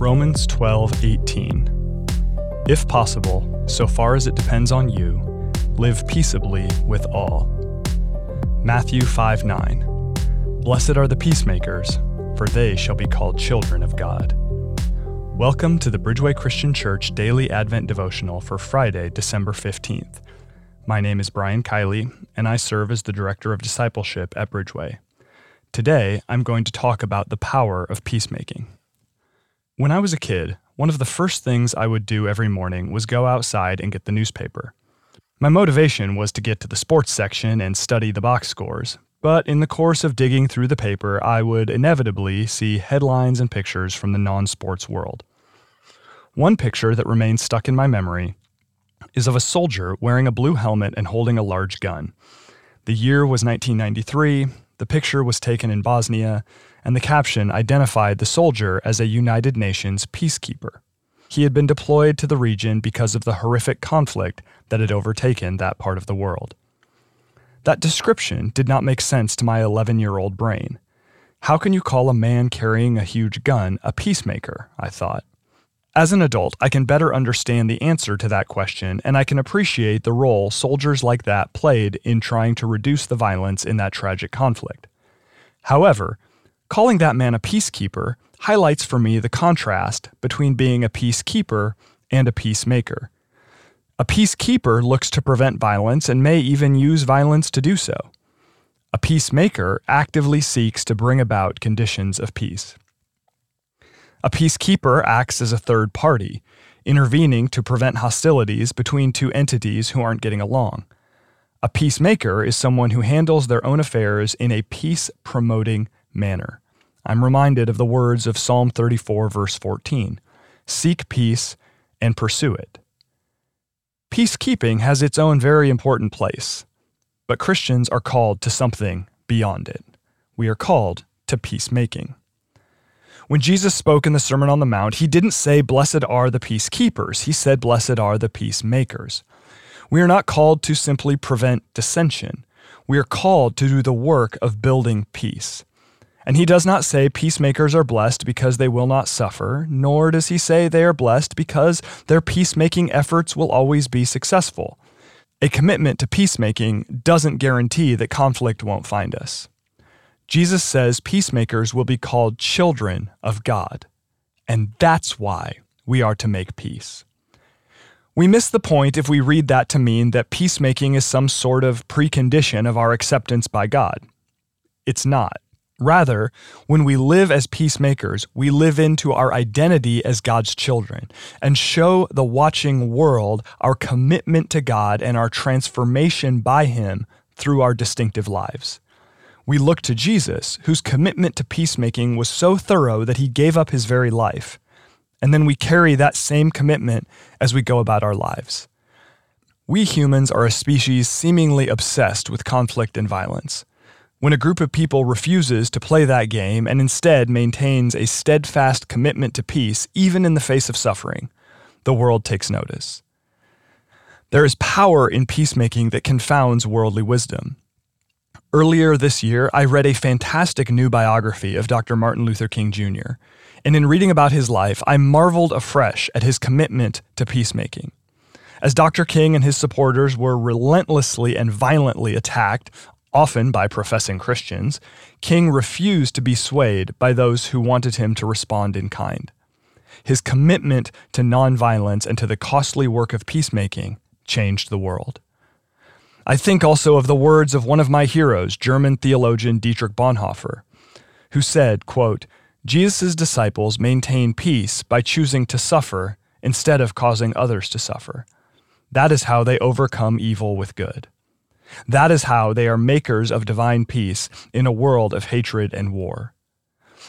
Romans 12:18. If possible, so far as it depends on you, live peaceably with all. Matthew 5:9. Blessed are the peacemakers, for they shall be called children of God. Welcome to the Bridgeway Christian Church Daily Advent Devotional for Friday, December 15th. My name is Brian Kiley, and I serve as the Director of Discipleship at Bridgeway. Today, I'm going to talk about the power of peacemaking. When I was a kid, one of the first things I would do every morning was go outside and get the newspaper. My motivation was to get to the sports section and study the box scores, but in the course of digging through the paper, I would inevitably see headlines and pictures from the non sports world. One picture that remains stuck in my memory is of a soldier wearing a blue helmet and holding a large gun. The year was 1993, the picture was taken in Bosnia, and the caption identified the soldier as a United Nations peacekeeper. He had been deployed to the region because of the horrific conflict that had overtaken that part of the world. That description did not make sense to my 11 year old brain. How can you call a man carrying a huge gun a peacemaker? I thought. As an adult, I can better understand the answer to that question, and I can appreciate the role soldiers like that played in trying to reduce the violence in that tragic conflict. However, calling that man a peacekeeper highlights for me the contrast between being a peacekeeper and a peacemaker. A peacekeeper looks to prevent violence and may even use violence to do so. A peacemaker actively seeks to bring about conditions of peace. A peacekeeper acts as a third party, intervening to prevent hostilities between two entities who aren't getting along. A peacemaker is someone who handles their own affairs in a peace promoting manner. I'm reminded of the words of Psalm 34, verse 14 Seek peace and pursue it. Peacekeeping has its own very important place, but Christians are called to something beyond it. We are called to peacemaking. When Jesus spoke in the Sermon on the Mount, he didn't say, Blessed are the peacekeepers. He said, Blessed are the peacemakers. We are not called to simply prevent dissension. We are called to do the work of building peace. And he does not say peacemakers are blessed because they will not suffer, nor does he say they are blessed because their peacemaking efforts will always be successful. A commitment to peacemaking doesn't guarantee that conflict won't find us. Jesus says peacemakers will be called children of God. And that's why we are to make peace. We miss the point if we read that to mean that peacemaking is some sort of precondition of our acceptance by God. It's not. Rather, when we live as peacemakers, we live into our identity as God's children and show the watching world our commitment to God and our transformation by Him through our distinctive lives we look to Jesus, whose commitment to peacemaking was so thorough that he gave up his very life. And then we carry that same commitment as we go about our lives. We humans are a species seemingly obsessed with conflict and violence. When a group of people refuses to play that game and instead maintains a steadfast commitment to peace, even in the face of suffering, the world takes notice. There is power in peacemaking that confounds worldly wisdom. Earlier this year, I read a fantastic new biography of Dr. Martin Luther King Jr., and in reading about his life, I marveled afresh at his commitment to peacemaking. As Dr. King and his supporters were relentlessly and violently attacked, often by professing Christians, King refused to be swayed by those who wanted him to respond in kind. His commitment to nonviolence and to the costly work of peacemaking changed the world. I think also of the words of one of my heroes, German theologian Dietrich Bonhoeffer, who said, quote, Jesus' disciples maintain peace by choosing to suffer instead of causing others to suffer. That is how they overcome evil with good. That is how they are makers of divine peace in a world of hatred and war.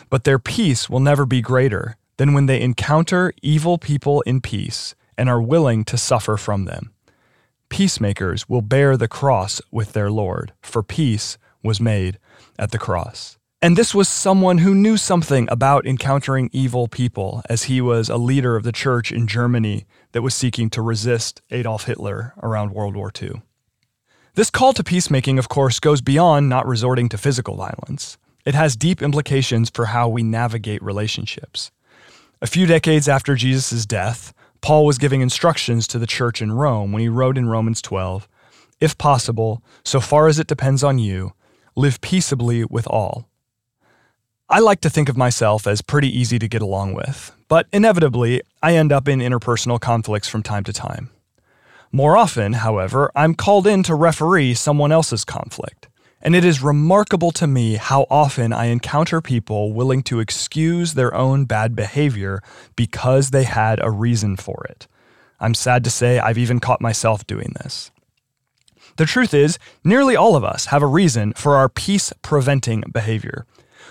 But their peace will never be greater than when they encounter evil people in peace and are willing to suffer from them peacemakers will bear the cross with their Lord, for peace was made at the cross. And this was someone who knew something about encountering evil people, as he was a leader of the church in Germany that was seeking to resist Adolf Hitler around World War II. This call to peacemaking, of course, goes beyond not resorting to physical violence. It has deep implications for how we navigate relationships. A few decades after Jesus' death, Paul was giving instructions to the church in Rome when he wrote in Romans 12 If possible, so far as it depends on you, live peaceably with all. I like to think of myself as pretty easy to get along with, but inevitably, I end up in interpersonal conflicts from time to time. More often, however, I'm called in to referee someone else's conflict. And it is remarkable to me how often I encounter people willing to excuse their own bad behavior because they had a reason for it. I'm sad to say I've even caught myself doing this. The truth is, nearly all of us have a reason for our peace preventing behavior.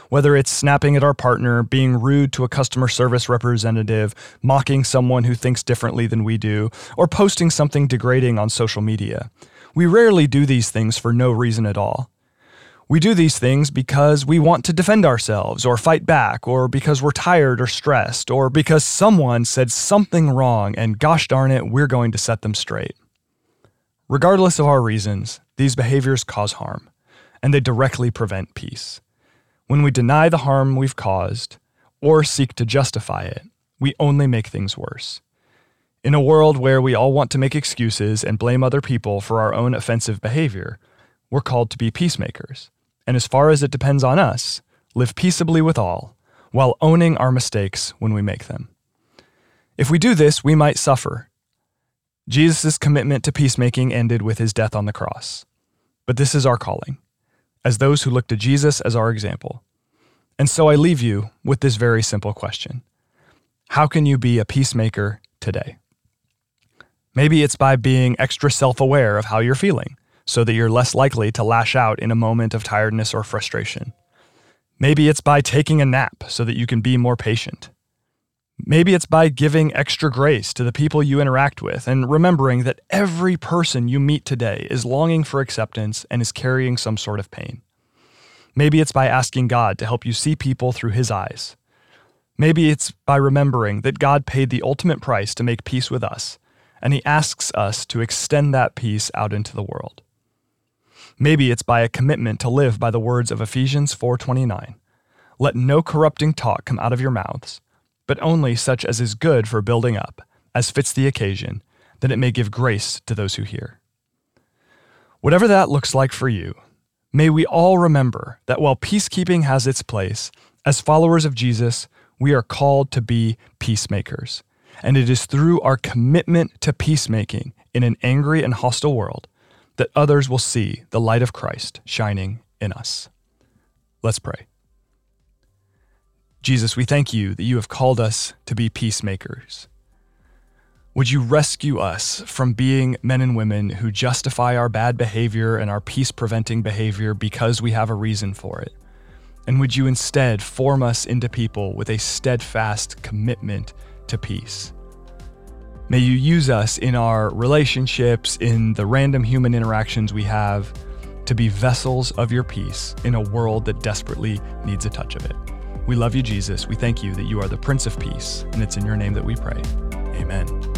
Whether it's snapping at our partner, being rude to a customer service representative, mocking someone who thinks differently than we do, or posting something degrading on social media. We rarely do these things for no reason at all. We do these things because we want to defend ourselves or fight back, or because we're tired or stressed, or because someone said something wrong and gosh darn it, we're going to set them straight. Regardless of our reasons, these behaviors cause harm, and they directly prevent peace. When we deny the harm we've caused or seek to justify it, we only make things worse. In a world where we all want to make excuses and blame other people for our own offensive behavior, we're called to be peacemakers and as far as it depends on us, live peaceably with all, while owning our mistakes when we make them. If we do this, we might suffer. Jesus' commitment to peacemaking ended with his death on the cross. But this is our calling, as those who look to Jesus as our example. And so I leave you with this very simple question How can you be a peacemaker today? Maybe it's by being extra self aware of how you're feeling so that you're less likely to lash out in a moment of tiredness or frustration. Maybe it's by taking a nap so that you can be more patient. Maybe it's by giving extra grace to the people you interact with and remembering that every person you meet today is longing for acceptance and is carrying some sort of pain. Maybe it's by asking God to help you see people through His eyes. Maybe it's by remembering that God paid the ultimate price to make peace with us, and He asks us to extend that peace out into the world. Maybe it's by a commitment to live by the words of Ephesians 4:29. Let no corrupting talk come out of your mouths, but only such as is good for building up, as fits the occasion, that it may give grace to those who hear. Whatever that looks like for you, may we all remember that while peacekeeping has its place, as followers of Jesus, we are called to be peacemakers. And it is through our commitment to peacemaking in an angry and hostile world that others will see the light of Christ shining in us. Let's pray. Jesus, we thank you that you have called us to be peacemakers. Would you rescue us from being men and women who justify our bad behavior and our peace preventing behavior because we have a reason for it? And would you instead form us into people with a steadfast commitment to peace? May you use us in our relationships, in the random human interactions we have, to be vessels of your peace in a world that desperately needs a touch of it. We love you, Jesus. We thank you that you are the Prince of Peace, and it's in your name that we pray. Amen.